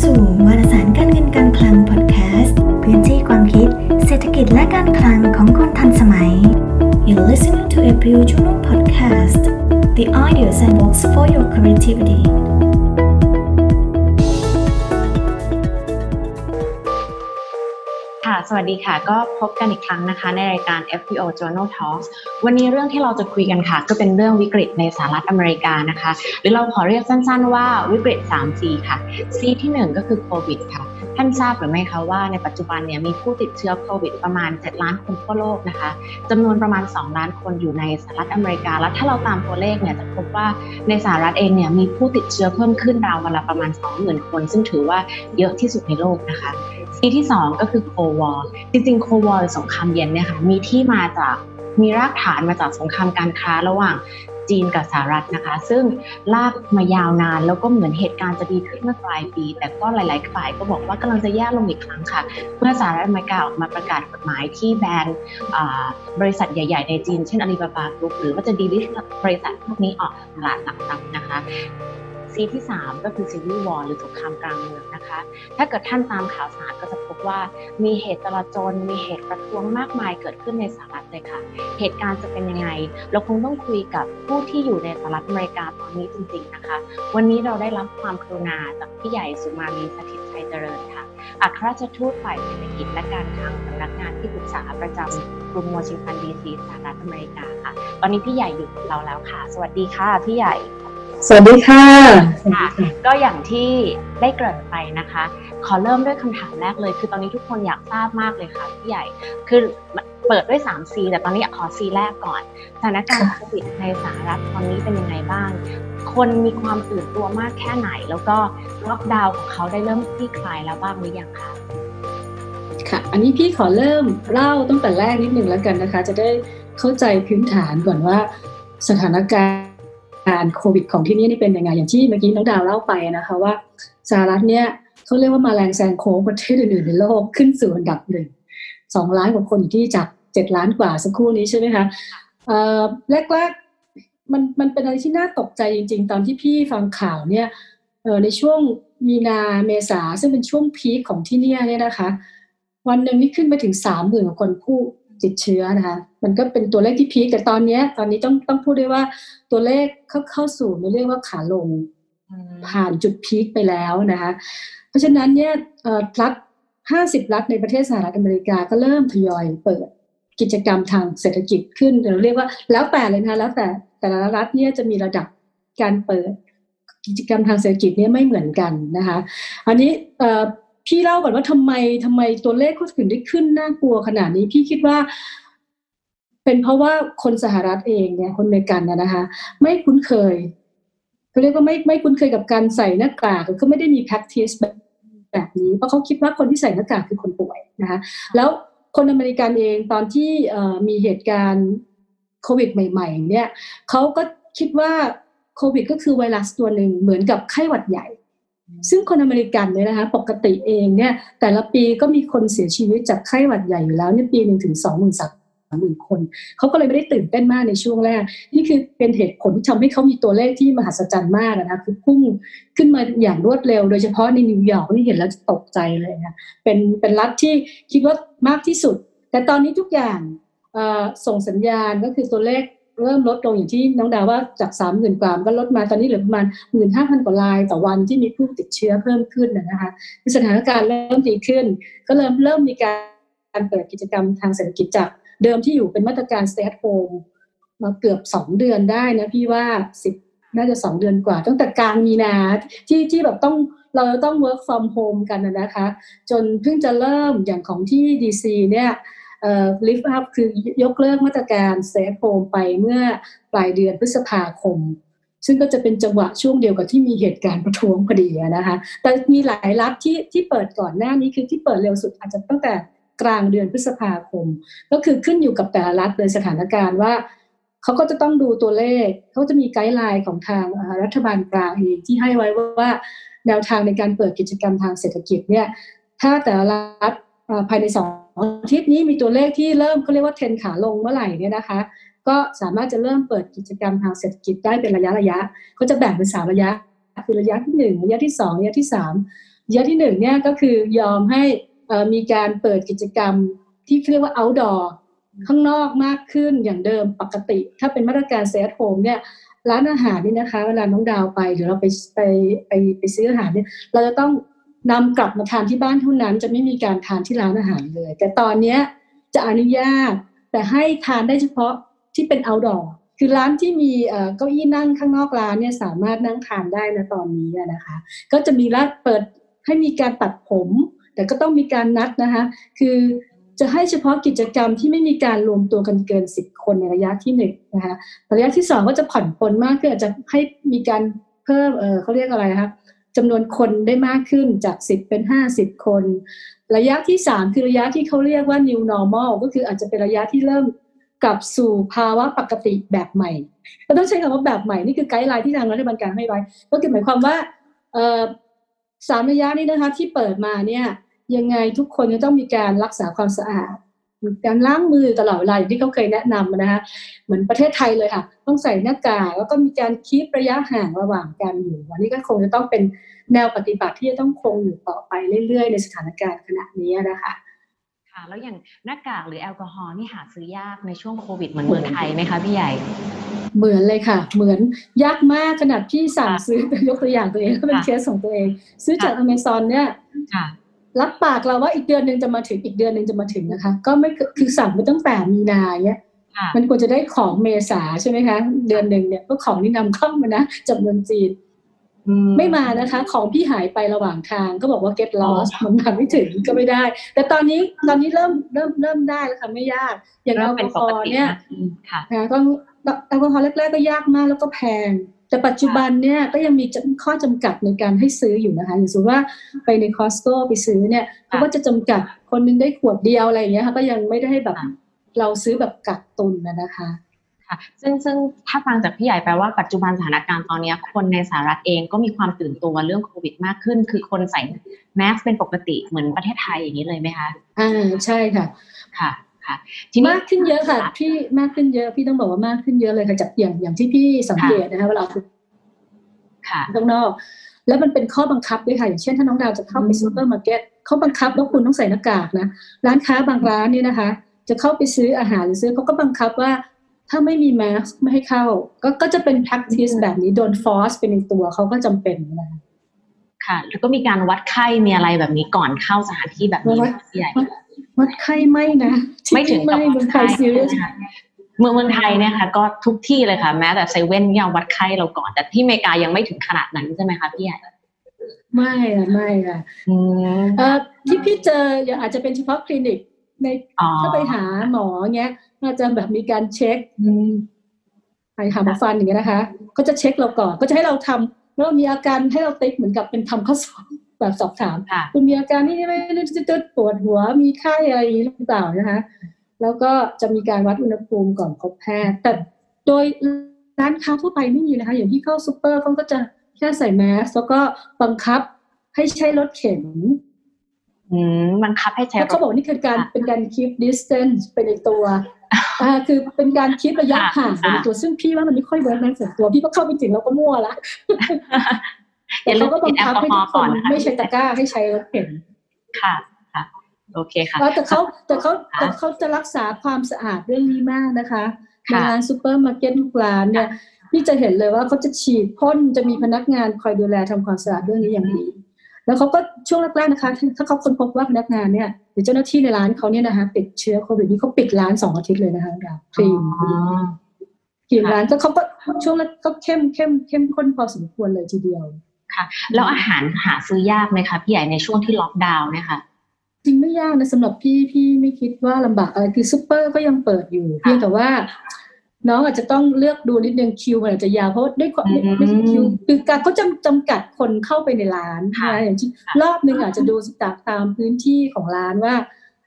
สู่วารสารการเงินการคลังพอดแคสต์พื้นที่ความคิด เศรษฐกิจและการคลังของคนทันสมัย You're listening to a Pure Journal podcast the ideas and books for your creativity วัสดีค่ะ ก็พบกันอีกครั้งนะคะ ในรายการ FPO Journal Talks วันนี้เรื่องที่เราจะคุยกันค่ะ ก็เป็นเรื่องวิกฤตในสหรัฐอเมริกานะคะ หรือเราขอเรียกสั้นๆว่าวิกฤต 3C ค่ะ C ที่ 1 ก็คือโควิดค่ะ ท่านทราบหรือไม่คะว่าในปัจจุบันเนี่ยมีผู้ติดเชื้อโควิดประมาณ 7 ล้านคนทั่วโลกนะคะจำนวนประมาณ 2 ล้านคนอยู่ในสหรัฐอเมริกา แล้วถ้าเราตามตัวเลขเนี่ยจะพบว่าในสหรัฐเองเนี่ยมีผู้ติดเชื้อเพิ่มขึ้นราววันละประมาณ 20,000 คน ซึ่งถือว่าเยอะที่สุดในโลกนะคะ ที่ที่ 2 ก็คือโควอร์จริงๆโควอร์สงครามเย็นเนี่ยค่ะมีที่มาจากมีรากฐานมาจากสงครามการค้าระหว่างจีนกับสหรัฐนะคะ ซึ่งลากมายาวนานแล้วก็เหมือนเหตุการณ์จะดีขึ้นเมื่อปลายปี แต่ก็หลาย ๆ ฝ่ายก็บอกว่ากำลังจะแย่ลงอีกครั้งค่ะ เมื่อสหรัฐอเมริกาออกมาประกาศกฎหมายที่แบนบริษัทใหญ่ ๆ ในจีน เช่นอาลีบาบากรุ๊ปหรือว่าจะ delist บริษัทพวกนี้ออกตลาดหลักทรัพย์นะคะ C ที่ 3 ก็คือ Civil War หรือสงครามกลางเมืองนะคะ ถ้าเกิดท่านตามข่าวสารก็จะพบว่ามีเหตุจลาจลมีเหตุประท้วงมากมายเกิดขึ้นในสหรัฐเลยค่ะ เหตุการณ์จะเป็นยังไง เราคงต้องคุยกับผู้ที่อยู่ในสหรัฐอเมริกาตอนนี้จริง ๆนะคะ วันนี้เราได้รับความกรุณาจากพี่ใหญ่สุมาลีสถิตชัยเจริญค่ะอัครราชทูตฝ่ายเศรษฐกิจและการคลังสำนักงานที่ปรึกษาประจำกรุงวอชิงตันดีซีสหรัฐอเมริกาค่ะ ตอนนี้พี่ใหญ่อยู่กับเราแล้วค่ะ สวัสดีค่ะพี่ใหญ่ สวัสดีค่ะค่ะ ก็อย่างที่ได้เกริ่นไปนะคะ ขอเริ่มด้วยคำถามแรกเลย คือตอนนี้ทุกคนอยากทราบมากเลยค่ะพี่ใหญ่ คือเปิดด้วย 3C แต่ตอนนี้อยากขอ C แรกก่อนสถานการณ์โควิดในสหรัฐตอนนี้เป็นยังไงบ้าง คนมีความตื่นตัวมากแค่ไหน แล้วก็ล็อกดาวน์ของเขาได้เริ่มคลี่คลายแล้วบ้างหรือยังคะค่ะ อันนี้พี่ขอเริ่มเล่าตั้งแต่แรกนิดหนึ่งแล้วกันนะคะ จะได้เข้าใจพื้นฐานก่อนว่าสถานการณ์ การโควิดของที่นี่นี่เป็นยังไงอย่างที่เมื่อกี้น้องดาวเล่าไปนะคะว่าสหรัฐเนี่ยเขาเรียกว่ามาแรงแซงโค้งประเทศอื่นๆในโลกขึ้นสู่อันดับหนึ่งสองล้านกว่าคนอยู่ที่จากเจ็ดล้านกว่าสักครู่นี้ใช่ไหมคะแรกๆมันมันเป็นอะไรที่น่าตกใจจริง ๆ ตอนที่พี่ฟังข่าวเนี่ยในช่วงมีนาเมษาซึ่งเป็นช่วงพีคของที่นี่เนี่ยนะคะ วันหนึ่งนี่ขึ้นไปถึงสามหมื่นคนผู้ ติดเชื้อนะคะมันก็เป็นตัวเลขที่พีคแต่ตอนนี้ตอนนี้ต้องต้องพูดได้ว่าตัวเลขเข้าเข้าสู่ในเรียกว่าขาลงผ่านจุดพีคไปแล้วนะคะเพราะฉะนั้นเนี่ยรัฐห้าสิบรัฐในประเทศสหรัฐอเมริกาก็เริ่มทยอยเปิดกิจกรรมทางเศรษฐกิจขึ้นเราเรียกว่าแล้วแต่เลยนะคะแล้วแต่แต่ละรัฐเนี่ยจะมีระดับการเปิดกิจกรรมทางเศรษฐกิจเนี่ยไม่เหมือนกันนะคะ อันนี้ พี่เล่าก่อนว่าทำไมทำไมตัวเลขเขาถึงได้ขึ้นน่ากลัวขนาดนี้พี่คิดว่า เป็นเพราะว่าคนสหรัฐเองเนี่ยคนอเมริกันนะคะ ไม่คุ้นเคยเขาเรียกว่าไม่ไม่คุ้นเคยกับการใส่หน้ากากก็ไม่ได้มี practice แบบแบบนี้เพราะเขาคิดว่าคนที่ใส่หน้ากากคือคนป่วยนะคะ แล้วคนอเมริกันเองตอนที่มีเหตุการณ์โควิดใหม่ ๆ เนี่ยเขาก็คิดว่าโควิด ก็คือไวรัสตัวหนึ่งเหมือนกับไข้หวัดใหญ่ ซึ่งคนอเมริกันเนี่ยนะคะปกติเองเนี่ยแต่ละปีก็มีคนเสียชีวิตจากไข้หวัดใหญ่อยู่แล้วในปีหนึ่งถึงสองหมื่นสามหมื่นคนเขาก็เลยไม่ได้ตื่นเต้นมากในช่วงแรก นี่คือเป็นเหตุผลที่ทำให้เขามีตัวเลขที่มหัศจรรย์มากนะคะคือพุ่งขึ้นมาอย่างรวดเร็ว โดยเฉพาะในนิวยอร์กนี่เห็นแล้วจะตกใจเลยนะเป็นเป็นรัฐที่คิดว่ามากที่สุด แต่ตอนนี้ทุกอย่างส่งสัญญาณก็คือตัวเลข เริ่มลดลงอย่างที่น้องดาวว่าจากสามหมื่นกว่าก็ลดมาตอนนี้เหลือประมาณหมื่นห้าพันกว่ารายต่อวันที่มีผู้ติดเชื้อเพิ่มขึ้นนะคะสถานการณ์เริ่มดีขึ้น ก็เริ่มเริ่มมีการเปิดกิจกรรมทางเศรษฐกิจจากเดิมที่อยู่เป็นมาตรการ stay at home มาเกือบสองเดือนได้นะพี่ว่าสิบน่าจะสองเดือนกว่า ตั้งแต่กลางมีนาที่ที่แบบต้องเราต้อง work from home กันนะคะ จนเพิ่งจะเริ่มอย่างของที่ดีซีเนี่ย lift up คือยกเลิกมาตรการ stay home ไปเมื่อปลายเดือนพฤษภาคม ซึ่งก็จะเป็นจังหวะช่วงเดียวกับที่มีเหตุการณ์ประท้วงพอดีนะคะ แต่มีหลายรัฐที่ที่เปิดก่อนหน้านี้คือที่เปิดเร็วสุดอาจจะตั้งแต่กลางเดือนพฤษภาคม ก็คือขึ้นอยู่กับแต่ละรัฐเลยสถานการณ์ว่าเขาก็จะต้องดูตัวเลขเขาจะมีไกด์ไลน์ของทางรัฐบาลกลางเองที่ให้ไว้ว่าแนวทางในการเปิดกิจกรรมทางเศรษฐกิจเนี่ยถ้าแต่ละรัฐภายในสอง อาทิตย์นี้มีตัวเลขที่เริ่มเขาเรียกว่าเทรนขาลงเมื่อไหร่เนี่ยนะคะ ก็สามารถจะเริ่มเปิดกิจกรรมทางเศรษฐกิจได้เป็นระยะระยะก็จะแบ่งเป็นสามระยะ คือระยะที่หนึ่งระยะที่สองระยะที่สามระยะที่หนึ่งเนี่ยก็คือยอมให้มีการเปิดกิจกรรมที่เรียกว่า outdoor ข้างนอกมากขึ้นอย่างเดิมปกติ ถ้าเป็นมาตรการ stay at home เนี่ยร้านอาหารนี่นะคะ เวลาน้องดาวไปหรือเราไปไปไปไปซื้ออาหารเนี่ยเราจะต้อง นำกลับมาทานที่บ้านเท่านั้น จะไม่มีการทานที่ร้านอาหารเลย แต่ตอนเนี้ยจะอนุญาต แต่ให้ทานได้เฉพาะที่เป็น outdoor คือร้านที่มีเก้าอี้นั่งข้างนอกร้านเนี่ยสามารถนั่งทานได้นะตอนนี้นะคะ ก็จะมีร้านเปิดให้มีการตัดผม แต่ก็ต้องมีการนัดนะคะ คือจะให้เฉพาะกิจกรรมที่ไม่มีการรวมตัวกันเกินสิบคนในระยะที่หนึ่งนะคะระยะที่สองก็จะผ่อนปลนมากขึ้นอาจจะให้มีการเพิ่มเออเขาเรียกอะไรคะ จำนวนคนได้มากขึ้นจากสิบเป็นห้าสิบคน ระยะที่สามคือระยะที่เขาเรียกว่า new normal ก็คืออาจจะเป็นระยะที่เริ่มกลับสู่ภาวะปกติแบบใหม่ก็ต้องใช้คำว่าแบบใหม่นี่คือไกด์ไลน์ที่ทางรัฐบาลการให้ไว้ ก็คือหมายความว่าสามระยะนี้นะคะที่เปิดมาเนี่ยยังไงทุกคนจะต้องมีการรักษาความสะอาด การล้างมือตลอดเวลาอย่างที่เขาเคยแนะนำนะคะเหมือนประเทศไทยเลยค่ะ ต้องใส่หน้ากากแล้วก็มีการคีบระยะห่างระหว่างกันอยู่วันนี้ก็คงจะต้องเป็นแนวปฏิบัติที่จะต้องคงอยู่ต่อไปเรื่อยๆ ในสถานการณ์ขณะนี้นะคะค่ะแล้วอย่างหน้ากากหรือแอลกอฮอล์นี่หาซื้อยากในช่วงโควิดเหมือนเมืองไทยไหมคะพี่ใหญ่ เหมือนเลยค่ะ เหมือนยากมากขนาดพี่สั่งซื้อยกตัวอย่างตัวเองก็เป็นเคสของตัวเอง ซื้อจากอเมซอนเนี่ย รับปากเราว่าอีกเดือนหนึ่งจะมาถึงอีกเดือนหนึ่งจะมาถึงนะคะ ก็ไม่คือสั่งไปตั้งแต่มีนาเนี่ยมันควรจะได้ของเมษาใช่ไหมคะ เดือนหนึ่งเนี่ยก็ของนี่นำเข้ามานะจากเมืองจีนไม่มานะคะ ของพี่หายไประหว่างทางก็บอกว่า get lost มันมาไม่ถึงก็ไม่ได้ แต่ตอนนี้ตอนนี้เริ่มเริ่มเริ่มได้แล้วค่ะไม่ยาก อย่างแอลกอฮอล์เนี่ยค่ะก็แอลกอฮอล์แรกๆก็ยากมากแล้วก็แพง แต่ปัจจุบันเนี่ยก็ยังมีข้อจำกัดในการให้ซื้ออยู่นะคะอย่างสมมติว่าไปในคอสโก้ไปซื้อเนี่ยเขาก็จะจำกัดคนนึงได้ขวดเดียวอะไรอย่างเงี้ยค่ะก็ยังไม่ได้ให้แบบเราซื้อแบบกักตุนนะคะค่ะซึ่งซึ่งถ้าฟังจากพี่ใหญ่แปลว่าปัจจุบันสถานการณ์ตอนนี้คนในสหรัฐเองก็มีความตื่นตัวเรื่องโควิดมากขึ้น คือคนใส่แมสเป็นปกติเหมือนประเทศไทยอย่างนี้เลยไหมคะอ่าใช่ค่ะค่ะ ค่ะมากขึ้นเยอะค่ะพี่มากขึ้นเยอะพี่ต้องบอกว่ามากขึ้นเยอะเลยค่ะจากอย่างอย่างที่พี่สังเกตนะคะเวลาข้างนอก แล้วมันเป็นข้อบังคับด้วยค่ะ อย่างเช่นถ้าน้องดาวจะเข้าไปซูเปอร์มาร์เก็ตเขาบังคับว่าคุณต้องใส่หน้ากากนะร้านค้าบางร้านนี่นะคะ จะเข้าไปซื้ออาหารหรือซื้อเขาก็บังคับว่าถ้าไม่มีแมสไม่ให้เข้า ก็ก็จะเป็น practice แบบนี้โดน force เป็นในตัวเขาก็จำเป็นนะคะค่ะ แล้วก็มีการวัดไข้มีอะไรแบบนี้ก่อนเข้าสถานที่แบบนี้ใหญ่ วัดไข้ไม่นะไม่ถึงกับวัดไข้เมืองเมืองไทยเนี่ยค่ะ ก็ทุกที่เลยค่ะ แม้แต่เซเว่นยังวัดไข้เราก่อน แต่ที่อเมริกายังไม่ถึงขนาดนั้นใช่ไหมคะพี่ใหญ่ไม่ค่ะไม่ค่ะเออที่พี่เจออย่างอาจจะเป็นเฉพาะคลินิกในถ้าไปหาหมอเงี้ยอาจจะแบบมีการเช็คไปหาหมอฟันอย่างเงี้ยนะคะ ก็จะเช็คเราก่อนก็จะให้เราทำแล้วมีอาการให้เราติ๊กเหมือนกับเป็นทำข้อสอบ แบบสอบถาม คุณมีอาการนี่ไม่จุดปวดหัวมีไข้อะไรหรือเปล่านะคะ แล้วก็จะมีการวัดอุณหภูมิก่อนพบแพทย์ แต่โดยร้านค้าทั่วไปไม่มีนะคะ อย่างที่เข้าซูเปอร์เขาก็จะแค่ใส่แมสแล้วก็บังคับให้ใช้รถเข็นอืมบังคับให้ใช้เขาบอกนี่คือการเป็นการ keep distance ไปในตัวอ่าคือเป็นการ keep ระยะห่างในตัวซึ่งพี่ว่ามันไม่ค่อย work ในส่วนตัวพี่ก็เข้าไปจริงแล้วก็มั่วละ แต่เขาก็บังคับให้ทุกคนไม่ใช้ตะกร้าให้ใช้รถเข็นค่ะโอเคค่ะแต่เขาแต่เขาแต่เขาจะรักษาความสะอาดเรื่องนี้มากนะคะในร้านซูเปอร์มาร์เก็ตทุกร้านเนี่ยพี่จะเห็นเลยว่าเขาจะฉีดพ่นจะมีพนักงานคอยดูแลทำความสะอาดเรื่องนี้อย่างดี แล้วเขาก็ช่วงแรกๆนะคะ ถ้าเขาค้นพบว่าพนักงานเนี่ยหรือเจ้าหน้าที่ในร้านเขาเนี่ยนะคะติดเชื้อโควิดนี่เขาปิดร้านสองอาทิตย์เลยนะคะแบบ clean clean ร้านก็เขาก็ช่วงแรกก็เข้มเข้มเข้มข้นพอสมควรเลยทีเดียว ค่ะ แล้วอาหารหาซื้อยากไหมคะพี่ใหญ่ในช่วงที่ล็อกดาวน์เนี่ยค่ะจริงไม่ยากนะสำหรับพี่พี่ไม่คิดว่าลำบากอะไรคือซูเปอร์ก็ยังเปิดอยู่เพียงแต่ว่า น้องอาจจะต้องเลือกดูนิดนึงคิวมันอาจจะยาวเพราะด้วยความไม่ใช่คิวคือการเขาจำจำกัดคนเข้าไปในร้านนะอย่างที่รอบหนึ่งอาจจะดูจากตามพื้นที่ของร้านว่า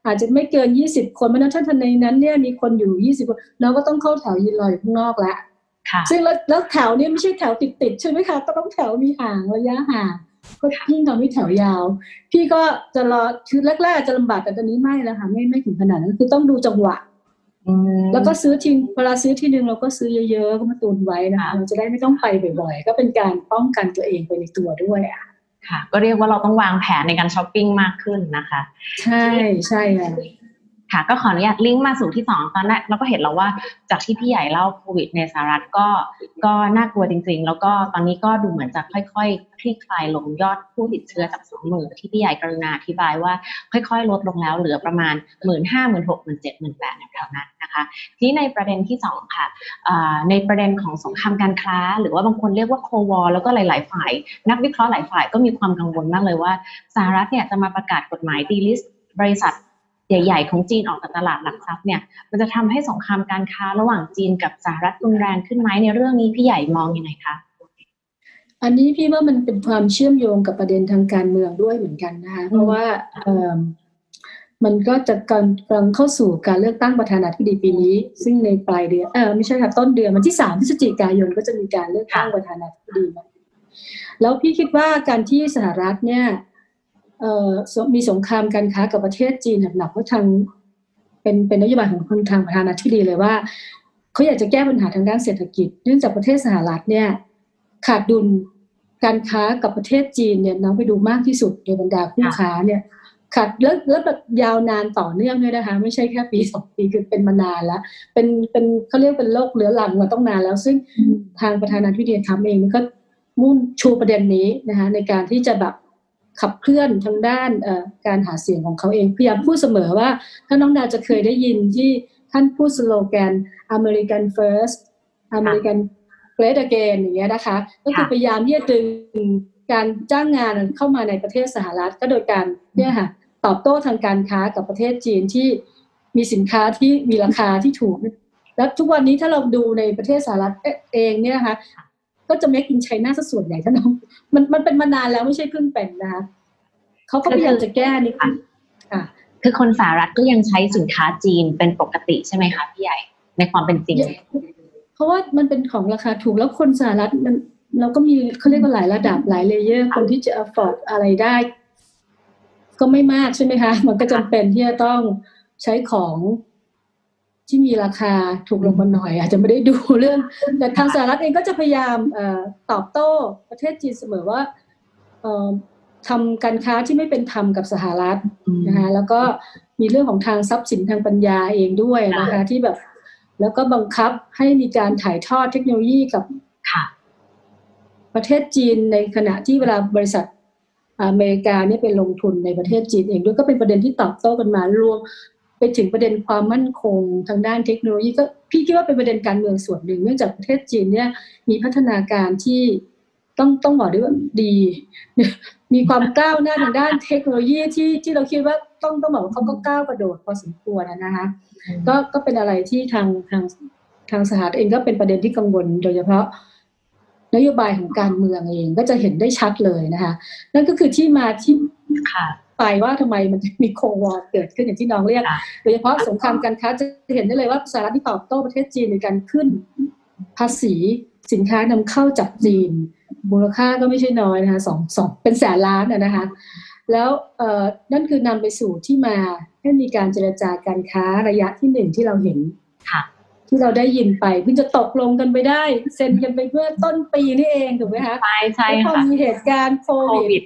อาจจะไม่เกินยี่สิบคนเพราะนั้นถ้าในนั้นเนี่ยมีคนอยู่ยี่สิบคนน้องก็ต้องเข้าแถวยืนรออยู่ข้างนอกแล้ว ซึ่งแล้วแถวนี้ไม่ใช่แถวติดติดใช่ไหมคะต้องแถวมีห่างระยะห่างก็ยิ่งทำให้แถวยาว พี่ก็จะรอคือแรกๆจะลำบากแต่ตอนนี้ไม่แล้วค่ะไม่ไม่ถึงขนาดนั้นคือต้องดูจังหวะแล้วก็ซื้อทีเวลาซื้อทีนึงเราก็ซื้อเยอะๆก็มาตุนไว้นะคะเราจะได้ไม่ต้องไปบ่อยๆ ก็เป็นการป้องกันตัวเองไปในตัวด้วยอะค่ะ ก็เรียกว่าเราต้องวางแผนในการช้อปปิ้งมากขึ้นนะคะ ใช่ใช่ค่ะ ค่ะก็ขออนุญาตลิงก์มาสู่ที่สองตอนแรกเราก็เห็นแล้วว่าจากที่พี่ใหญ่เล่าโควิดในสหรัฐก็ก็น่ากลัวจริง ๆ แล้วก็ตอนนี้ก็ดูเหมือนจะค่อยๆคลี่คลายลงยอดผู้ติดเชื้อจากสองหมื่นที่พี่ใหญ่กรุณาอธิบายว่าค่อยๆ ลดลงแล้วเหลือประมาณหมื่นห้าหมื่นหกหมื่นเจ็ดหมื่นแปดแถวนั้นนะคะ ที่ในประเด็นที่สองค่ะในประเด็นของสงครามการค้า หรือว่าบางคนเรียกว่าโควอลแล้วก็หลาย ๆ ฝ่าย นักวิเคราะห์หลายฝ่ายก็มีความกังวลมากเลยว่าสหรัฐเนี่ยจะมาประกาศกฎหมายดีลิสบริษัท ใหญ่ ๆ ของจีนออกจากตลาดหลักทรัพย์เนี่ยมันจะทำให้สงครามการค้าระหว่างจีนกับสหรัฐรุนแรงขึ้นไหมในเรื่องนี้พี่ใหญ่มองอยังไงคะอันนี้พี่ว่ามันเป็นความเชื่อมโยงกับประเด็นทางการเมืองด้วยเหมือนกันนะคะเพราะว่ามันก็จะกำลังเข้าสู่การเลือกตั้งประธานาธิบดีปีนี้ ซึ่งในปลายเดือนเออไม่ใช่ค่ะต้นเดือนวันที่สามพฤศจิกายนก็จะมีการเลือกตั้งประธานาธิบดีแล้วพี่คิดว่าการที่สหรัฐเนี่ย มีสงครามการค้ากับประเทศจีนหนักๆเพราะทางเป็นเป็นนโยบายของคนทางประธานาธิบดีเลยว่าเขาอยากจะแก้ปัญหาทางด้านเศรษฐกิจ เนื่องจากประเทศสหรัฐเนี่ยขาดดุลการค้ากับประเทศจีนเนี่ยน้องไปดูมากที่สุดในบรรดาคู่ค้าเนี่ยขาดแล้วแล้วแบบยาวนานต่อเนื่องเลยนะคะ ไม่ใช่แค่ปีสองปีคือเป็นมานานแล้ว เป็นเป็นเขาเรียกเป็นโรคเรื้อรังมาต้องนานแล้ว ซึ่งทางประธานาธิบดีทำเองก็มุ่งชูประเด็นนี้นะคะในการที่จะแบบ ขับเคลื่อนทางด้านการหาเสียงของเขาเองพยายามพูดเสมอว่า ถ้าน้องดาจะเคยได้ยินที่ท่านพูดสโลแกน American First American Great Again อย่างเงี้ยนะคะ ก็คือพยายามที่จะดึงการจ้างงานเข้ามาในประเทศสหรัฐ ก็โดยการเนี่ยค่ะตอบโต้ทางการค้ากับประเทศจีนที่มีสินค้าที่มีราคาที่ถูก แล้วทุกวันนี้ถ้าเราดูในประเทศสหรัฐเองเนี่ยนะคะ ก็จะ make in China ซะส่วนใหญ่ท่านน้องมันมันเป็นมานานแล้วไม่ใช่เพิ่งเป็นนะคะเขาก็พยายามจะแก้นี่ค่ะ คือคนสหรัฐก็ยังใช้สินค้าจีนเป็นปกติใช่ไหมคะพี่ใหญ่ในความเป็นจริง เพราะว่ามันเป็นของราคาถูกแล้วคนสหรัฐมันเราก็มีเขาเรียกว่าหลายระดับหลายเลเยอร์ คนที่จะ afford อะไรได้ ก็ไม่มากใช่ไหมคะ มันก็จำเป็นที่จะต้องใช้ของ ที่มีราคาถูกลงมาหน่อย อาจจะไม่ได้ดูเรื่อง แต่ทางสหรัฐเองก็จะพยายามตอบโต้ประเทศจีนเสมอว่าทำการค้าที่ไม่เป็นธรรมกับสหรัฐนะคะแล้วก็มีเรื่องของทางทรัพย์สินทางปัญญาเองด้วยนะคะที่แบบ แล้วก็บังคับให้มีการถ่ายทอดเทคโนโลยีกับประเทศจีนในขณะที่เวลาบริษัทอเมริกาเนี่ยเป็นลงทุนในประเทศจีนเองด้วยก็เป็นประเด็นที่ตอบโต้กันมารวม ไปถึงประเด็นความมั่นคงทางด้านเทคโนโลยีก็พี่คิดว่าเป็นประเด็นการเมืองส่วนหนึ่ง เนื่องจากประเทศจีนเนี่ยมีพัฒนาการที่ต้องต้องบอกด้วยว่าดี มีความก้าวหน้าทางด้านเทคโนโลยีที่ที่เราคิดว่าต้องต้องบอกว่าเขาก็ก้าวกระโดดพอสมควรนะคะก็ก็เป็นอะไรที่ทางทางทางสหรัฐเองก็เป็นประเด็นที่กังวลโดยเฉพาะนโยบายของการเมืองเองก็จะเห็นได้ชัดเลยนะคะ นั่นก็คือที่มาที่ไปว่าทำไมมันมีโควอลเกิดขึ้นอย่างที่น้องเรียก โดยเฉพาะสงครามการค้าจะเห็นได้เลยว่าสหรัฐที่ตอบโต้ประเทศจีนในการขึ้น ภาษีสินค้านำเข้าจากจีน มูลค่าก็ไม่ใช่น้อยนะคะสองสองเป็นแสนล้านนะคะ แล้วเอ่อนั่นคือนำไปสู่ที่มาให้มีการเจรจาการค้าระยะที่หนึ่งที่เราเห็นค่ะที่เราได้ยินไปเพิ่งจะตกลงกันไปได้ เซ็นกันไปเมื่อต้นปีนี่เองถูกไหมคะใช่ใช่ค่ะพอมีเหตุการณ์โควิด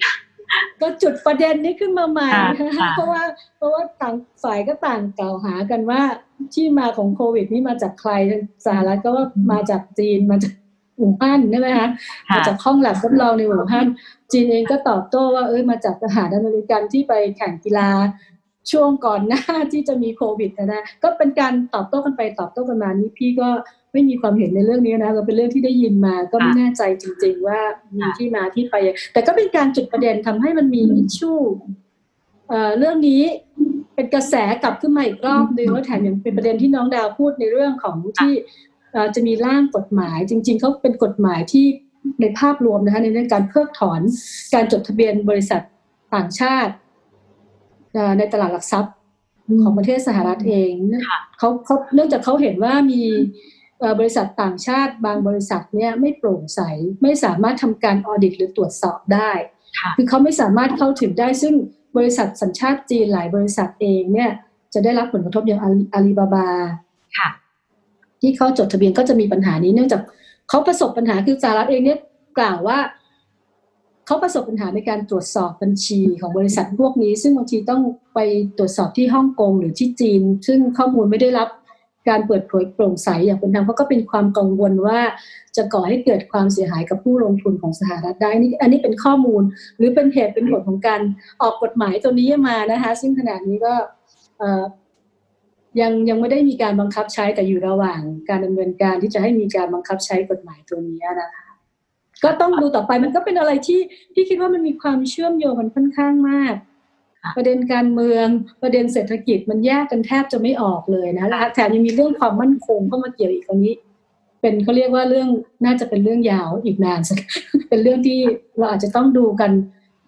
ก็จุดประเด็นนี้ขึ้นมาใหม่เพราะว่าเพราะว่าต่างฝ่ายก็ต่างกล่าวหากันว่าที่มาของโควิดนี่มาจากใครสหรัฐก็ว่ามาจากจีนมาจากอู่ฮั่นใช่ไหมคะมาจากห้องหลับทดลองในอู่ฮั่นจีนเองก็ตอบโต้ว่าเอ้ยมาจากทหารอเมริกันที่ไปแข่งกีฬาช่วงก่อนหน้าที่จะมีโควิดนะก็เป็นการตอบโต้กันไปตอบโต้กันมานี้พี่ก็ ไม่มีความเห็นในเรื่องนี้นะก็เป็นเรื่องที่ได้ยินมาก็ไม่แน่ใจจริง ๆ ว่ามีที่มาที่ไป แต่ก็เป็นการจุดประเด็นทำให้มันมีอิชชูเรื่องนี้เป็นกระแสกลับขึ้นมาอีกรอบนึงแล้วแถมยังเป็นประเด็นที่น้องดาวพูดในเรื่องของที่จะมีร่างกฎหมาย จริง ๆเขาเป็นกฎหมายที่ในภาพรวมนะคะในเรื่องการเพิกถอนการจดทะเบียนบริษัทต่างชาติในตลาดหลักทรัพย์ของประเทศสหรัฐเองเขาเขาเนื่องจากเขาเห็นว่ามี บริษัทต่างชาติบางบริษัทเนี่ยไม่โปร่งใส ไม่สามารถทำการออดิตหรือตรวจสอบได้ คือเขาไม่สามารถเข้าถึงได้ซึ่งบริษัทสัญชาติจีนหลายบริษัทเองเนี่ยจะได้รับผลกระทบอย่างอาลีบาบาที่เขาจดทะเบียนก็จะมีปัญหานี้เนื่องจากเขาประสบปัญหาคือสหรัฐเองเนี่ยกล่าวว่าเขาประสบปัญหาในการตรวจสอบบัญชีของบริษัทพวกนี้ ซึ่งบางทีต้องไปตรวจสอบที่ฮ่องกงหรือที่จีน ซึ่งข้อมูลไม่ได้รับ การเปิดเผยโปร่งใสอย่างเป็นธรรมเพราะก็เป็นความกังวลว่า จะก่อให้เกิดความเสียหายกับผู้ลงทุนของสหรัฐได้นี่อันนี้เป็นข้อมูล หรือเป็นเหตุเป็นผลของการออกกฎหมายตัวนี้มานะคะ ซึ่งขณะนี้ก็ยังยังไม่ได้มีการบังคับใช้แต่อยู่ระหว่างการดำเนินการที่จะให้มีการบังคับใช้กฎหมายตัวนี้นะคะก็ต้องดูต่อไปมันก็เป็นอะไรที่พี่คิดว่ามันมีความเชื่อมโยงมันค่อนข้างมาก ประเด็นการเมืองประเด็นเศรษฐกิจมันแยกกันแทบจะไม่ออกเลยนะแถมยังมีเรื่องความมั่นคงเข้ามาเกี่ยวอีกตรงนี้ เป็นเขาเรียกว่าเรื่องน่าจะเป็นเรื่องยาวอีกนานเป็นเรื่องที่เราอาจจะต้องดูกัน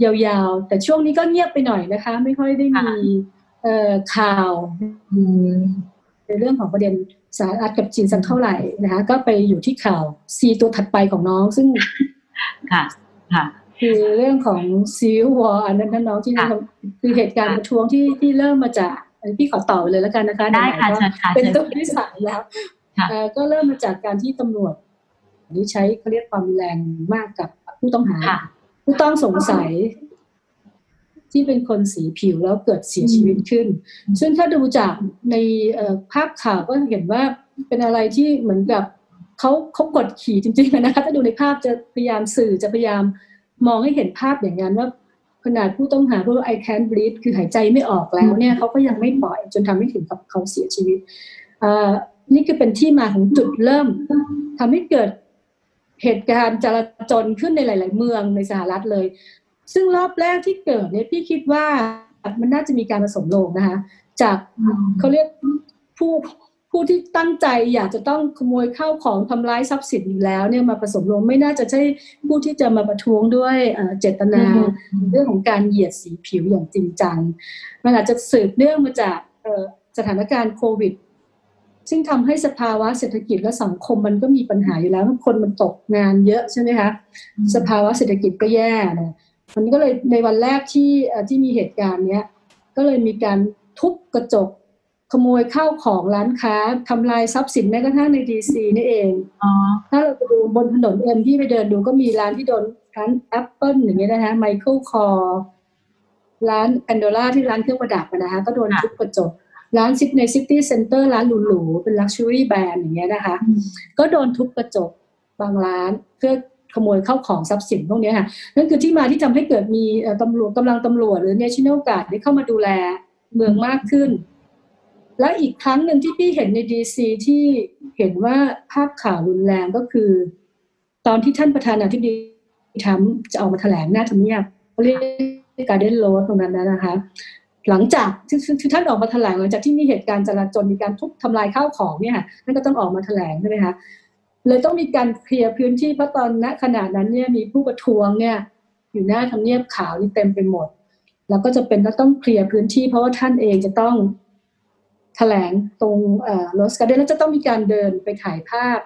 ยาวๆ แต่ช่วงนี้ก็เงียบไปหน่อยนะคะ ไม่ค่อยได้มีข่าวในเรื่องของประเด็นสหรัฐกับจีนสักเท่าไหร่นะคะ ก็ไปอยู่ที่ข่าวซีตัวถัดไปของน้องซึ่งค่ะค่ะ คือเรื่องของซีวออันนั้นน้องที่คือเหตุการณ์ประท้วงที่ที่เริ่มมาจากพี่ขอต่อเลยแล้วกันนะคะได้ค่ะเป็นตัวที่สามแล้วก็เริ่มมาจากการที่ตำรวจนี่ใช้เขาเรียกความแรงมากกับผู้ต้องหา ผู้ต้องสงสัย ที่เป็นคนสีผิวแล้วเกิดเสียชีวิตขึ้น ซึ่งถ้าดูจากในภาพข่าวก็เห็นว่าเป็นอะไรที่เหมือนกับเขาเขากดขี่จริงๆนะคะถ้าดูในภาพจะพยายามสื่อจะพยายาม มองให้เห็นภาพอย่างนั้นว่าขนาดผู้ต้องหาพูดว่า I can't breathe คือหายใจไม่ออกแล้วเนี่ยเขาก็ยังไม่ปล่อยจนทำให้ถึงกับเขาเสียชีวิตนี่คือเป็นที่มาของจุดเริ่มทำให้เกิดเหตุการณ์จราจรขึ้นในหลาย ๆ เมืองในสหรัฐเลย ซึ่งรอบแรกที่เกิดเนี่ยพี่คิดว่ามันน่าจะมีการผสมโลงนะคะ จากเขาเรียกผู้ ผู้ที่ตั้งใจอยากจะต้องขโมยข้าวของทำร้ายทรัพย์สินอยู่แล้วเนี่ยมาผสมลงไม่น่าจะใช่ผู้ที่จะมาประท้วงด้วยเจตนาเรื่องของการเหยียดสีผิวอย่างจริงจัง มันอาจจะสืบเนื่องมาจากสถานการณ์โควิด ซึ่งทำให้สภาวะเศรษฐกิจและสังคมมันก็มีปัญหาอยู่แล้วคนมันตกงานเยอะใช่ไหมคะสภาวะเศรษฐกิจก็แย่นะมันก็เลยในวันแรกที่ที่มีเหตุการณ์เนี้ยก็เลยมีการทุบกระจก ขโมยข้าวของร้านค้าทำลายทรัพย์สินแม้กระทั่งในดีซีนี่เองอถ้าเราไปดูบนถนนเอ็มที่ไปเดินดูก็มีร้านที่โดนร้านแอปเปิลอย่างเงี้ยนะคะ Michael Kors ร้าน Pandora ที่ร้านเครื่องประดับนะคะก็โดนทุบกระจกร้านซิใน city center ร้านหรูๆเป็น luxury brand อย่างเงี้ยนะคะ ก็โดนทุบกระจกบางร้านเพื่อขโมยข้าวของทรัพย์สินพวกนี้ค่ะนั่นคือที่มาที่ทำให้เกิดมีตำรวจกำลังตำรวจหรือ National Guard ได้เข้ามาดูแลเมืองมากขึ้น แล้วอีกครั้งหนึ่งที่พี่เห็นในดีซีที่เห็นว่าภาพข่าวรุนแรงก็คือ ตอนที่ท่านประธานาธิบดีทำจะออกมาแถลงหน้าทำเนียบเขาเรียกการเดนโรสตรงนั้นนะคะ หลังจากที่ท่านออกมาแถลงหลังจากที่มีเหตุการณ์จราจรมีการทุบทำลายข้าวของเนี่ยท่านก็ต้องออกมาแถลงใช่ไหมคะเลยต้องมีการเคลียร์พื้นที่เพราะตอนณขณะนั้นเนี่ยมีผู้ประท้วงเนี่ย อยู่หน้าทำเนียบขาวนี่เต็มไปหมด แล้วก็จะเป็นต้องเคลียร์พื้นที่ เพราะว่าท่านเองจะต้อง ถลงตรงโรสการ์เดนแล้วจะต้องมีการเดินไปถ่ายภาพ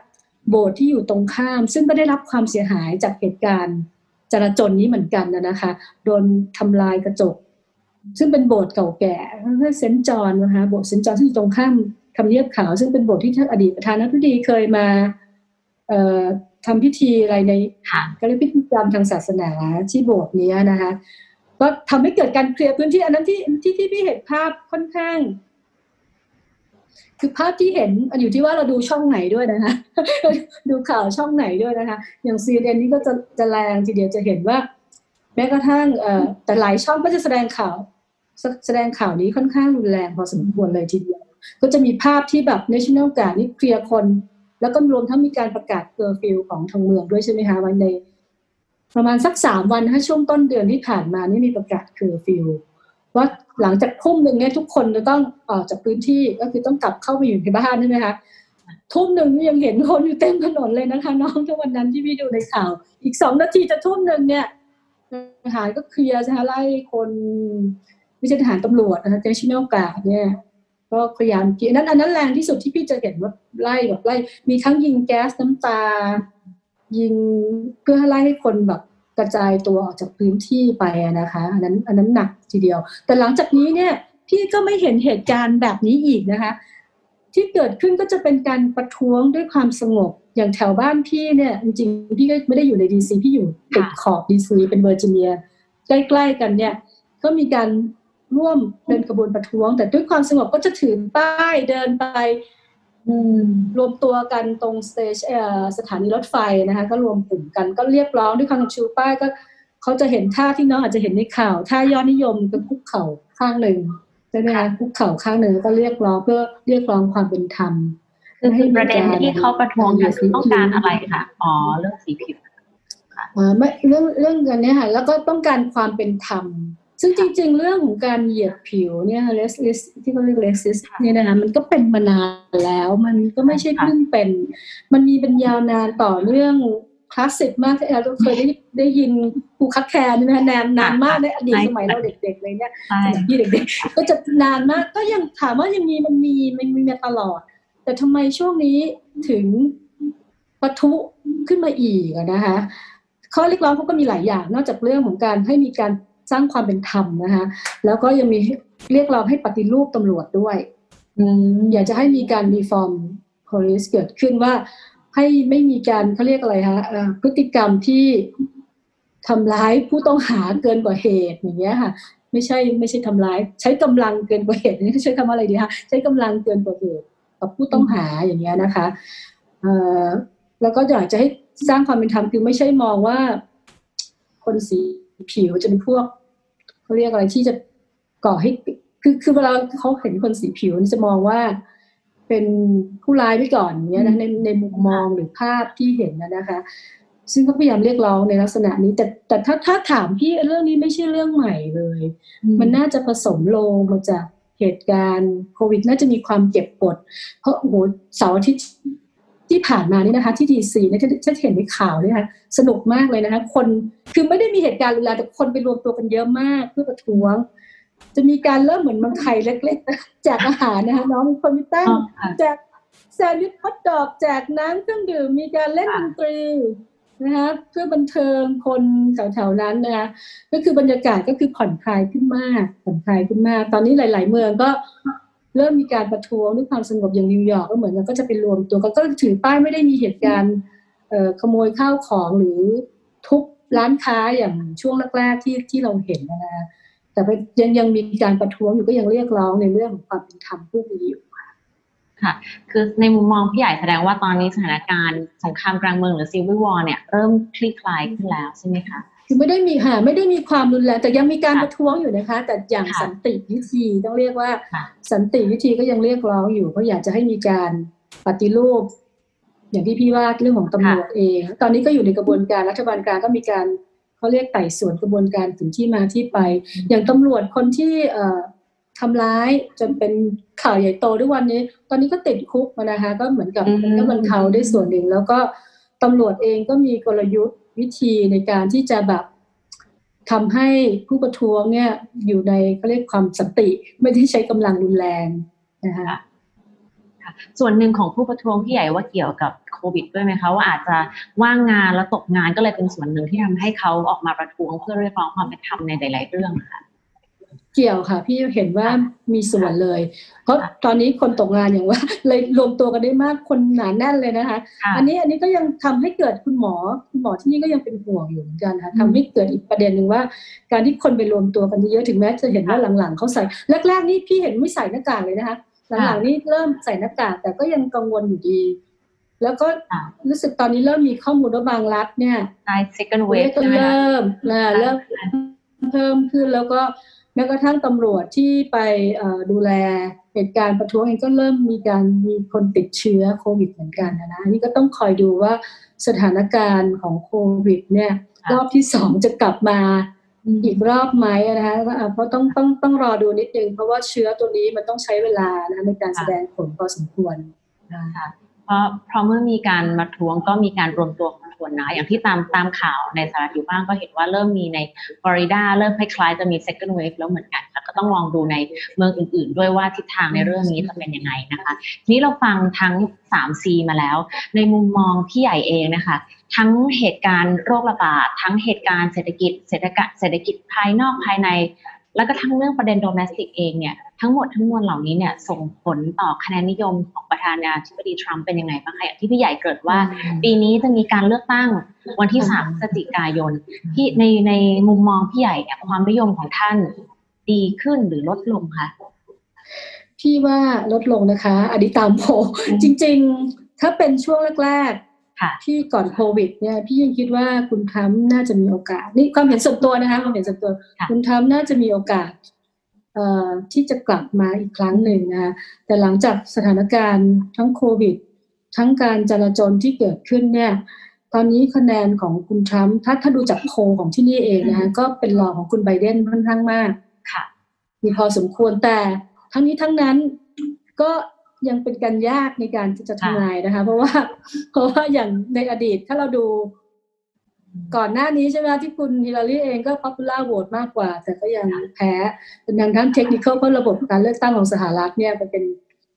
โบสถ์ที่อยู่ตรงข้าม ซึ่งก็ได้รับความเสียหายจากเหตุการณ์จราจรนี้เหมือนกันนะคะ โดนทำลายกระจก ซึ่งเป็นโบสถ์เก่าแก่เซนจอนนะคะโบสถ์เซนจอนที่อยู่ตรงข้ามทำเนียบขาว ซึ่งเป็นโบสถ์ที่ท่านอดีตประธานาธิบดีเคยมาทำพิธีอะไรในก็เรียกพิธีกรรมทางศาสนาที่โบสถ์นี้นะคะก็ทำให้เกิดการเคลียร์พื้นที่อันนั้นที่ที่ที่พี่เห็นภาพค่อนข้าง คือภาพที่เห็นอันอยู่ที่ว่าเราดูช่องไหนด้วยนะคะ ดูข่าวช่องไหนด้วยนะคะ อย่าง CNN นี่ก็จะจะแรงทีเดียวจะเห็นว่า แม้กระทั่งเอ่อแต่หลายช่องก็จะแสดงข่าว แสดงข่าวนี้ค่อนข้างรุนแรงพอสมควรเลยทีเดียว ก็จะมีภาพที่แบบ national guard นี่เคลียร์คน แล้วก็รวมทั้งมีการประกาศเคอร์ฟิวของทางเมืองด้วยใช่ไหมคะวันในประมาณสักสามวันถ้าช่วงต้นเดือนที่ผ่านมานี่มีประกาศเคอร์ฟิวว่า หลังจากทุ่มหนึ่งเนี่ยทุกคนจะต้องออกจากพื้นที่ก็คือต้องกลับเข้าไปอยู่ในบ้านใช่ไหมคะทุ่มหนึ่งยังเห็นคนอยู่เต็มถนนเลยนะคะ น้องทุกวันนั้นที่พี่ดูในข่าว อีกสองนาทีจะทุ่มหนึ่งเนี่ยทหารก็เคลียร์นะคะไล่คนไม่ใช่ทหารตำรวจนะคะเจชิเนลกาเนี่ยก็พยายามกินนั้นอันนั้นแรงที่สุดที่พี่จะเห็นว่าไล่แบบไล่ มีทั้งยิงแก๊สน้ำตา ยิงเพื่อไล่ให้คนแบบ กระจายตัวออกจากพื้นที่ไปนะคะอันนั้นอันนั้นหนักทีเดียว แต่หลังจากนี้เนี่ยพี่ก็ไม่เห็นเหตุการณ์แบบนี้อีกนะคะ ที่เกิดขึ้นก็จะเป็นการประท้วงด้วยความสงบอย่างแถวบ้านพี่เนี่ยจริงๆพี่ก็ไม่ได้อยู่ในดีซีพี่อยู่ติดขอบดีซีเป็นเวอร์จิเนียใกล้ๆกันเนี่ยก็มีการร่วมเดินกระบวนประท้วง แต่ด้วยความสงบก็จะถือป้ายเดินไป รวมตัวกันตรงสเตชสถานีรถไฟนะคะก็รวมกลุ่มกันก็เรียกร้องด้วยความชูป้ายก็เขาจะเห็นท่าที่น้องอาจจะเห็นในข่าวท่ายอดนิยมก็คุกเข่าข้างหนึ่งใช่ไหมคะคุกเข่าข้างหนึ่งก็เรียกร้องเพื่อเรียกร้องความเป็นธรรมคือประเด็นที่เขาประท้วงกันคือต้องการอะไรคะอ๋อเรื่องสีผิวอ่าไม่เรื่องเรื่องกันเนี้ยค่ะแล้วก็ต้องการความเป็นธรรม ซึ่งจริงๆ เรื่องของการเหยียดผิวเนี่ยเลสลิสที่เขาเรียกเลสลิสเนี่ยนะคะมันก็เป็นมานานแล้วมันก็ไม่ใช่เพิ่งเป็น มันมีเป็นยาวนานต่อเรื่องคลาสสิกมากที่เราเคยได้ได้ยินภูคัดแคร์นี่นะนานนานมากในอดีตสมัยเราเด็กๆเลยเนี่ยสมัยพี่เด็กๆก็จะนานมากก็ยังถามว่ายังมีมันมีมันมีมาตลอด แต่ทำไมช่วงนี้ถึงปะทุขึ้นมาอีกนะคะข้อเรียกร้องเขาก็มีหลายอย่าง นอกจากเรื่องของการให้มีการ สร้างความเป็นธรรมนะคะแล้วก็ยังมีเรียกร้องให้ปฏิรูปตำรวจด้วยอยากจะให้มีการรีฟอร์ม police เกิดขึ้นว่าให้ไม่มีการเขาเรียกอะไรคะพฤติกรรมที่ทำร้ายผู้ต้องหาเกินกว่าเหตุอย่างเงี้ยค่ะ ไม่ใช่ไม่ใช่ทำร้าย ใช้กำลังเกินกว่าเหตุนี่ใช้คำอะไรดีคะใช้กำลังเกินกว่าเหตุกับผู้ต้องหาอย่างเงี้ยนะคะแล้วก็อยากจะให้สร้างความเป็นธรรมคือไม่ใช่มองว่าคนสี ผิวจะเป็นพวกเขาเรียกอะไรที่จะก่อให้คือคือเวลาเขาเห็นคนสีผิวจะมองว่าเป็นผู้ร้ายไปก่อนเนี้ยนะในในมุมมองหรือภาพที่เห็นนะนะคะ ซึ่งเขาพยายามเรียกร้องในลักษณะนี้ แต่แต่ถ้าถ้าถามพี่เรื่องนี้ไม่ใช่เรื่องใหม่เลย มันน่าจะผสมลงมาจากเหตุการณ์โควิด น่าจะมีความเก็บกด เพราะโอ้โหเสาร์อาทิตย์ ที่ผ่านมานี่นะคะ ที่ดีซีเนี่ยถ้าเห็นในข่าวเนี่ยค่ะสนุกมากเลยนะคะคนคือไม่ได้มีเหตุการณ์รุนแรงแต่คนไปรวมตัวกันเยอะมากเพื่อประท้วง จะมีการเริ่มเหมือนมังไข่เล็กๆแจกอาหารนะคะน้องมีคนมีตั้งแจกแซนด์วิชฮอทดอกแจกน้ำเครื่องดื่มมีการเล่นดนตรีนะคะเพื่อบันเทิงคนแถวๆนั้นนะคะก็คือบรรยากาศก็คือผ่อนคลายขึ้นมากผ่อนคลายขึ้นมาก ตอนนี้หลาย ๆ เมืองก็ เริ่มมีการประท้วงด้วยความสงบอย่างนิวยอร์กก็เหมือนกันก็จะไปรวมตัวกันก็ถือป้ายไม่ได้มีเหตุการณ์ขโมยข้าวของหรือทุบร้านค้าอย่างช่วงแรกๆที่ที่เราเห็นนะคะแต่ยังยังมีการประท้วงอยู่ก็ยังเรียกร้องในเรื่องของความเป็นธรรมพวกนี้อยู่ค่ะ คือในมุมมองพี่ใหญ่แสดงว่าตอนนี้สถานการณ์สงครามกลางเมืองหรือซีวิววอร์เนี่ยเริ่มคลี่คลายขึ้นแล้วใช่ไหมคะ คือไม่ได้มีค่ะไม่ได้มีความรุนแรงแต่ยังมีการประท้วงอยู่นะคะ แต่อย่างสันติวิธีต้องเรียกว่า สันติวิธีก็ยังเรียกร้องอยู่เพราะอยากจะให้มีการปฏิรูป อย่างที่พี่ว่าเรื่องของตำรวจเอง ตอนนี้ก็อยู่ในกระบวนการรัฐบาลกลางก็มีการเขาเรียกไต่สวนกระบวนการถึงที่มาที่ไป อย่างตำรวจคนที่ทำร้ายจนเป็นข่าวใหญ่โตทุกวันนี้ ตอนนี้ก็ติดคุกมานะคะ ก็เหมือนกับก็บรรเทาได้ส่วนหนึ่ง แล้วก็ตำรวจเองก็มีกลยุทธ์ วิธีในการที่จะแบบทำให้ผู้ประท้วงเนี่ยอยู่ในเขาเรียกความสติ ไม่ได้ใช้กำลังรุนแรงนะคะส่วนหนึ่งของผู้ประท้วงพี่ใหญ่ว่าเกี่ยวกับโควิดด้วยไหมคะว่าอาจจะว่างงานแล้วตกงานก็เลยเป็นส่วนหนึ่งที่ทำให้เขาออกมาประท้วงเพื่อเรียกร้องความเป็นธรรมในหลาย ๆ เรื่องค่ะ เกี่ยวค่ะ พี่เห็นว่ามีส่วนเลย เพราะตอนนี้คนตกงานอย่างว่า เลยรวมตัวกันได้มากคนหนาแน่นเลยนะคะ อันนี้อันนี้ก็ยังทำให้เกิดคุณหมอคุณหมอที่นี่ก็ยังเป็นห่วงอยู่เหมือนกันค่ะทำให้เกิดอีกประเด็นหนึ่งว่า การที่คนไปรวมตัวกันเยอะถึงแม้จะเห็นว่าหลังๆเขาใส่แรกๆนี่พี่เห็นไม่ใส่หน้ากากเลยนะคะหลังๆนี่เริ่มใส่หน้ากากแต่ก็ยังกังวลอยู่ดี แล้วก็รู้สึกตอนนี้เริ่มมีข้อมูลว่าบางรัฐเนี่ยใช่ second wave ก็เริ่มนะเริ่มเพิ่มขึ้นแล้วก็ แม้กระทั่งตำรวจที่ไปดูแลเหตุการณ์ประท้วงเองก็เริ่มมีการมีคนติดเชื้อโควิดเหมือนกันนะนี่ก็ต้องคอยดูว่าสถานการณ์ของโควิด เนี่ย รอบที่สองจะกลับมาอีกรอบไหมนะคะเพราะต้องต้องต้องรอดูนิดนึงเพราะว่าเชื้อตัวนี้มันต้องใช้เวลานะในการแสดงผลพอสมควรนะคะเพราะเพราะเมื่อมีการมาทวงก็มีการรวมตัวของ คนนะ อย่างที่ตามตามข่าวในสหรัฐอยู่บ้างก็เห็นว่าเริ่มมีในฟลอริดาเริ่มคล้ายๆจะมี second wave แล้วเหมือนกันค่ะก็ต้องลองดูในเมืองอื่นๆ ด้วยว่าทิศทางในเรื่องนี้จะเป็นยังไงนะคะ นี้เราฟังทั้ง 3C มาแล้ว ในมุมมองพี่ใหญ่เองนะคะทั้งเหตุการณ์โรคระบาดทั้งเหตุการณ์เศรษฐกิจเศรษฐกิจเศรษฐกิจภายนอกภายใน แล้วก็ทั้งเรื่องประเด็นโดเมสติกเองเนี่ยทั้งหมดทั้งมวลเหล่านี้เนี่ยส่งผลต่อคะแนนนิยมของประธานาธิบดีทรัมป์เป็นยังไงบ้างคะอย่างที่พี่ใหญ่เกิดว่า ปีนี้จะมีการเลือกตั้งวันที่สามพฤศจิกายนที่ในในมุมมองพี่ใหญ่เนี่ยความนิยมของท่านดีขึ้นหรือลดลงคะพี่ว่าลดลงนะคะ อันนี้ตามโพลจริง ๆ ถ้าเป็นช่วงแรกค่ะๆ ที่ก่อนโควิดเนี่ยพี่ยังคิดว่าคุณทรัมป์น่าจะมีโอกาส นี่ความเห็นส่วนตัวนะคะความเห็นส่วนตัวค่ะคุณทรัมป์น่าจะมีโอกาสเอ่อที่จะกลับมาอีกครั้งหนึ่งนะคะแต่หลังจากสถานการณ์ทั้งโควิด ทั้งการจราจรที่เกิดขึ้นเนี่ยตอนนี้คะแนนของคุณทรัมป์ถ้าถ้าดูจากโพลของที่นี่เองนะคะก็เป็นรองของคุณไบเดนค่อนข้างมากค่ะ มีพอสมควรแต่ทั้งนี้ทั้งนั้นก็ ยังเป็นการยากในการจะทำนายนะคะ เพราะว่า เพราะว่าอย่างในอดีตถ้าเราดูก่อนหน้านี้ใช่ไหมที่คุณฮิลลารีเองก็ popular vote มากกว่า แต่ก็ยังแพ้เป็นทางด้านเทคนิคเพราะระบบการเลือกตั้งของสหรัฐเนี่ยมันเป็น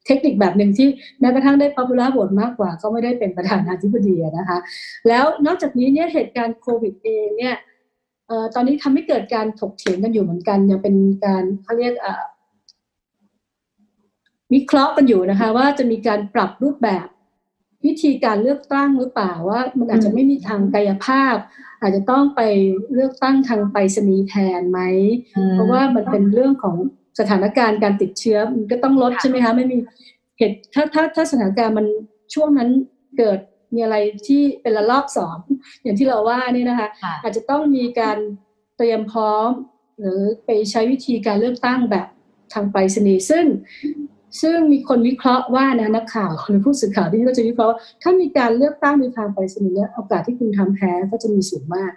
เทคนิคแบบหนึ่งที่แม้กระทั่งได้ popular vote มากกว่า ก็ไม่ได้เป็นประธานาธิบดีนะคะ แล้วนอกจากนี้เนี่ยเหตุการณ์โควิดเองเนี่ยตอนนี้ทำให้เกิดการถกเถียงกันอยู่เหมือนกันยังเป็นการเขาเรียกอ่ วิเคราะห์กันอยู่นะคะ ว่าจะมีการปรับรูปแบบวิธีการเลือกตั้งหรือเปล่าว่า มันอาจจะไม่มีทางกายภาพ อาจจะต้องไปเลือกตั้งทางไปรษณีย์แทนไหม เพราะว่ามันเป็นเรื่องของสถานการณ์การติดเชื้อมันก็ต้องลดใช่ไหมคะไม่มีเหตุถ้าถ้าถ้าสถานการณ์มันช่วงนั้นเกิดมีอะไรที่เป็นระลอกสองอย่างที่เราว่านี่นะคะค่ะอาจจะต้องมีการเตรียมพร้อม หรือไปใช้วิธีการเลือกตั้งแบบทางไปรษณีย์ซึ่ง ซึ่งมีคนวิเคราะห์ว่านะนักข่าวหรือผู้สื่อข่าวที่ก็จะวิเคราะห์ว่าถ้ามีการเลือกตั้งโดยทางไปรษณีย์เนี่ยโอกาสที่คุณทำแพ้ก็จะมีสูงมาก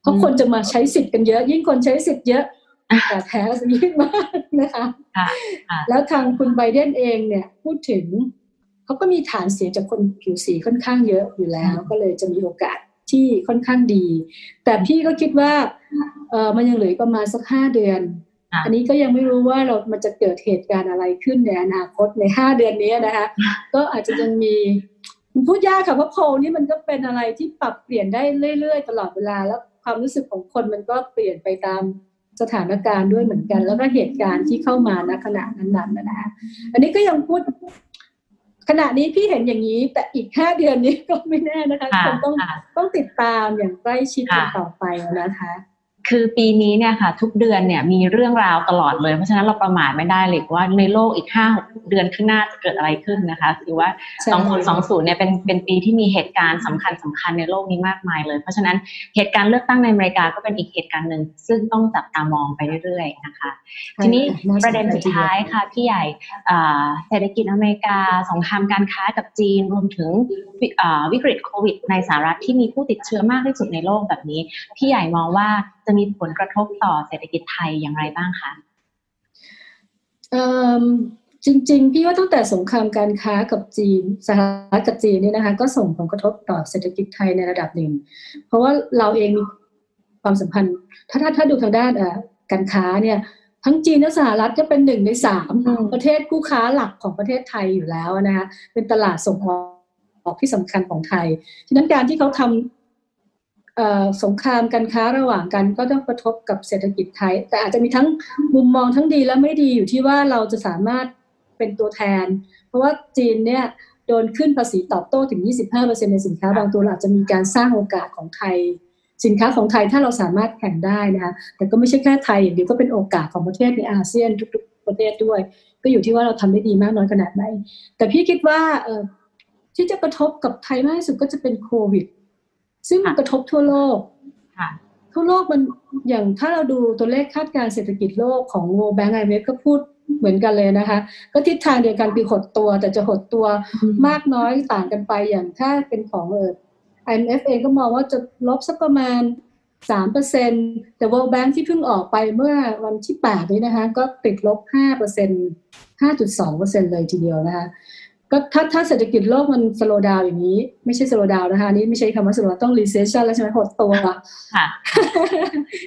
เพราะคนจะมาใช้สิทธิ์กันเยอะ ยิ่งคนใช้สิทธิ์เยอะโอกาสแพ้จะยิ่งมากนะคะค่ะค่ะแล้วทางคุณไบเดนเองเนี่ยพูดถึงเขาก็มีฐานเสียงจากคนผิวสีค่อนข้างเยอะอยู่แล้ว ก็เลยจะมีโอกาสที่ค่อนข้างดี แต่พี่ก็คิดว่าเออมันยังเหลืออกประมาณสักห้าเดือนค่ะ อันนี้ก็ยังไม่รู้ว่าเรามันจะเกิดเหตุการณ์อะไรขึ้นในอนาคตในห้าเดือนนี้นะคะ ก็อาจจะยังมีมันพูดยากค่ะเพราะโพลนี่มันก็เป็นอะไรที่ปรับเปลี่ยนได้เรื่อยๆ ตลอดเวลาแล้วความรู้สึกของคนมันก็เปลี่ยนไปตามสถานการณ์ด้วยเหมือนกัน แล้วก็เหตุการณ์ที่เข้ามาณขณะนั้นๆนะนะคะอันนี้ก็ยังพูด ขณะนี้พี่เห็นอย่างนี้ แต่อีกห้าเดือนนี้ก็ไม่แน่นะคะค่ะคงต้องค่ะต้องติดตามอย่างใกล้ชิดกันค่ะต่อไปนะคะ คือปีนี้เนี่ยค่ะ ทุกเดือนเนี่ยมีเรื่องราวตลอดเลย เพราะฉะนั้นเราประมาทไม่ได้เลยว่าในโลกอีกห้าหกเดือนข้างหน้าจะเกิดอะไรขึ้นนะคะคือว่าใช่สองศูนย์สองศูนย์เนี่ยเป็นเป็นปีที่มีเหตุการณ์สำคัญสำคัญในโลกนี้มากมายเลย เพราะฉะนั้นเหตุการณ์เลือกตั้งในอเมริกาก็เป็นอีกเหตุการณ์หนึ่งซึ่งต้องจับตามองไปเรื่อยๆนะคะ ทีนี้ประเด็นสุดท้ายค่ะพี่ใหญ่อ่าเศรษฐกิจอเมริกาสงครามการค้ากับจีนรวมถึงวิอ่าวิกฤตโควิด ในสหรัฐที่มีผู้ติดเชื้อมากที่สุดในโลกแบบนี้พี่ใหญ่มองว่า จะมีผลกระทบต่อเศรษฐกิจไทยอย่างไรบ้างคะเอิ่มจริงๆ พี่ว่าตั้งแต่สงครามการค้ากับจีนสหรัฐกับจีนเนี่ยนะคะ ก็ส่งผลกระทบต่อเศรษฐกิจไทยในระดับหนึ่ง เพราะว่าเราเองมีความสัมพันธ์ ถ้าถ้าถ้าดูทางด้านเอ่อการค้าเนี่ยทั้งจีนและสหรัฐก็เป็นหนึ่งในสามอืมประเทศคู่ค้าหลักของประเทศไทยอยู่แล้วนะคะเป็นตลาดส่งออกที่สำคัญของไทยฉะนั้นการที่เขาทำเอ่อ สงครามการค้าระหว่างกันก็ต้องกระทบกับเศรษฐกิจไทย แต่อาจจะมีทั้งมุมมองทั้งดีและไม่ดีอยู่ที่ว่าเราจะสามารถเป็นตัวแทน เพราะว่าจีนเนี่ยโดนขึ้นภาษีตอบโต้ถึง 25%ในสินค้าบางตัวอาจจะมีการสร้างโอกาสของไทย สินค้าของไทยถ้าเราสามารถแข่งได้นะคะแต่ก็ไม่ใช่แค่ไทยอย่างเดียวก็เป็นโอกาสของประเทศในอาเซียนทุก ๆ ประเทศด้วย ก็อยู่ที่ว่าเราทำได้ดีมากน้อยขนาดไหนแต่พี่คิดว่าที่จะกระทบกับไทยมากที่สุดก็จะเป็นโควิด ซึ่งมันค่ะกระทบทั่วโลกค่ะทั่วโลกมันอย่างถ้าเราดูตัวเลขคาดการณ์เศรษฐกิจโลกของ World Bank IMF ก็พูดเหมือนกันเลยนะคะ ก็ทิศทางเดียวกันคือหดตัว แต่จะหดตัวมากน้อยต่างกันไปอย่างถ้าเป็นของเออ IMF เองก็มองว่าจะลบสักประมาณ3%แต่ World Bank ที่เพิ่งออกไปเมื่อวันที่8นี้นะคะ ก็ติดลบ5% 5.2%เลยทีเดียวนะคะ ก็ถ้าถ้าเศรษฐกิจโลกมันสโลว์ดาวอย่างนี้ ไม่ใช่สโลว์ดาวนะคะอันนี่ไม่ใช่คำว่าสโลว์ต้อง recession แล้วใช่ไหมหดตัวค่ะ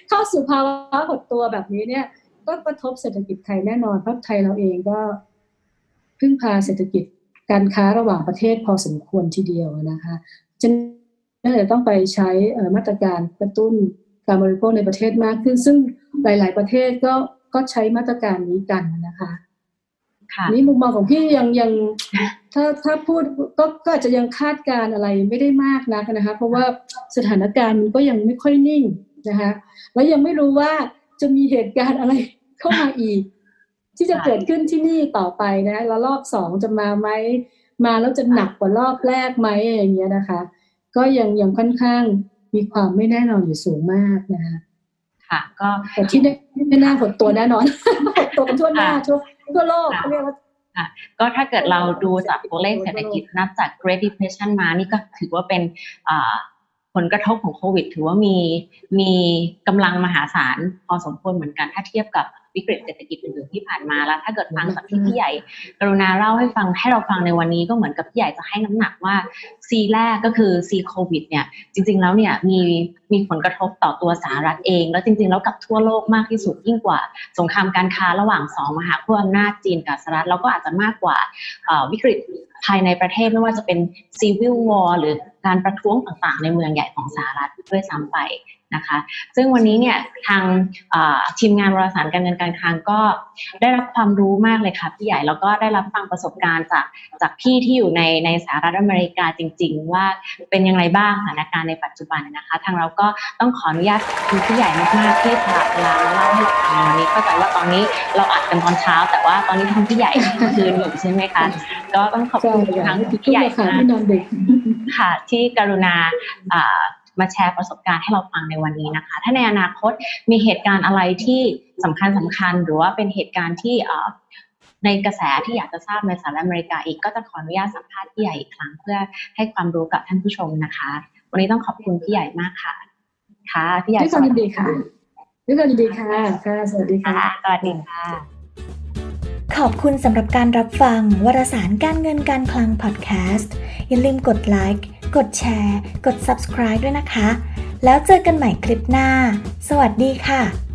เข้าสู่ภาวะหดตัวแบบนี้เนี่ย ก็กระทบเศรษฐกิจไทยแน่นอนเพราะไทยเราเองก็พึ่งพาเศรษฐกิจการค้าระหว่างประเทศพอสมควรทีเดียวนะคะฉะนั้นจะต้องไปใช้เอ่อมาตรการกระตุ้นการบริโภคในประเทศมากขึ้น ซึ่งหลาย ๆ ประเทศก็ก็ก็ใช้มาตรการนี้กันนะคะค่ะ นี่มุมมองของพี่ยังยังถ้าถ้าพูดก็ก็อาจจะยังคาดการณ์อะไรไม่ได้มากนักนะคะ เพราะว่าสถานการณ์มันก็ยังไม่ค่อยนิ่งนะคะแล้วยังไม่รู้ว่าจะมีเหตุการณ์อะไรเข้ามาอีก ที่จะเกิดขึ้นที่นี่ต่อไปนะแล้วรอบสองจะมาไหมมาแล้วจะหนักกว่ารอบแรกไหมอย่างเงี้ยนะคะ ก็ยังยังค่อนข้างมีความไม่แน่นอนอยู่สูงมากนะคะค่ะ ก็แต่ที่แน่ไม่น่าหดตัวแน่นอนหดตัวกันทั่วหน้าทั่ว ทั่วโลกค่ะเขาเรียกว่าก็ถ้าเกิดเราดูจากตัวเลขเศรษฐกิจนับจาก Great Depression มานี่ก็ถือว่าเป็นอ่าผลกระทบของโควิด ถือว่ามีมีกำลังมหาศาลพอสมควรเหมือนกันถ้าเทียบกับวิกฤตเศรษฐกิจอื่นๆที่ผ่านมาแล้ว ถ้าเกิดฟังจากที่พี่ใหญ่กรุณาเล่าให้ฟังให้เราฟังในวันนี้ก็เหมือนกับพี่ใหญ่จะให้น้ำหนักว่าซีแรกก็คือซีโควิดเนี่ยจริง ๆ แล้วเนี่ยมีมีผลกระทบต่อตัวสหรัฐเอง แล้วจริง ๆ แล้วกับทั่วโลกมากที่สุดยิ่งกว่า สงครามการค้าระหว่างสองมหาขั้วอำนาจจีนกับสหรัฐแล้วก็อาจจะมากกว่าวิกฤตภายในประเทศไม่ว่าจะเป็น civil war หรือการประท้วงต่างๆ ในเมืองใหญ่ของสหรัฐด้วยซ้ำไป นะคะ ซึ่งวันนี้เนี่ยทางเอ่อทีมงานวารสารการเงินการคลังก็ได้รับความรู้มากเลยค่ะพี่ใหญ่แล้วก็ได้รับฟังประสบการณ์จากจากพี่ที่อยู่ในในสหรัฐอเมริกาจริง ๆ ว่าเป็นยังไงบ้างสถานการณ์ในปัจจุบันนะคะ ทางเราก็ต้องขออนุญาตคุณพี่ใหญ่มากๆที่สละเวลามาเล่าให้เราฟังวันนี้เข้าใจว่าตอนนี้เราอัดกันตอนเช้า แต่ว่าตอนนี้ทางพี่ใหญ่คืนอยู่ใช่ไหมคะก็ต้องขอบใช่คุณค่ะทางทุกพี่ใหญ่ค่ะมากที่นอนดึกค่ะที่กรุณาอ่า มาแชร์ประสบการณ์ให้เราฟังในวันนี้นะคะ ถ้าในอนาคตมีเหตุการณ์อะไรที่สำคัญสำคัญ หรือว่าเป็นเหตุการณ์ที่เอ่อในกระแสที่อยากจะทราบในสหรัฐอเมริกาอีกก็จะขออนุญาตสัมภาษณ์พี่ใหญ่อีกครั้งเพื่อให้ความรู้กับท่านผู้ชมนะคะ วันนี้ต้องขอบคุณพี่ใหญ่มากค่ะ ค่ะพี่ใหญ่ด้วยความยินดีค่ะด้วยความยินดีค่ะค่ะสวัสดีค่ะค่ะสวัสดีค่ะ ขอบคุณสำหรับการรับฟังวารสารการเงินการคลังพอดแคสต์ อย่าลืมกดไลค์ กดแชร์ กด subscribe ด้วยนะคะ แล้วเจอกันใหม่คลิปหน้า สวัสดีค่ะ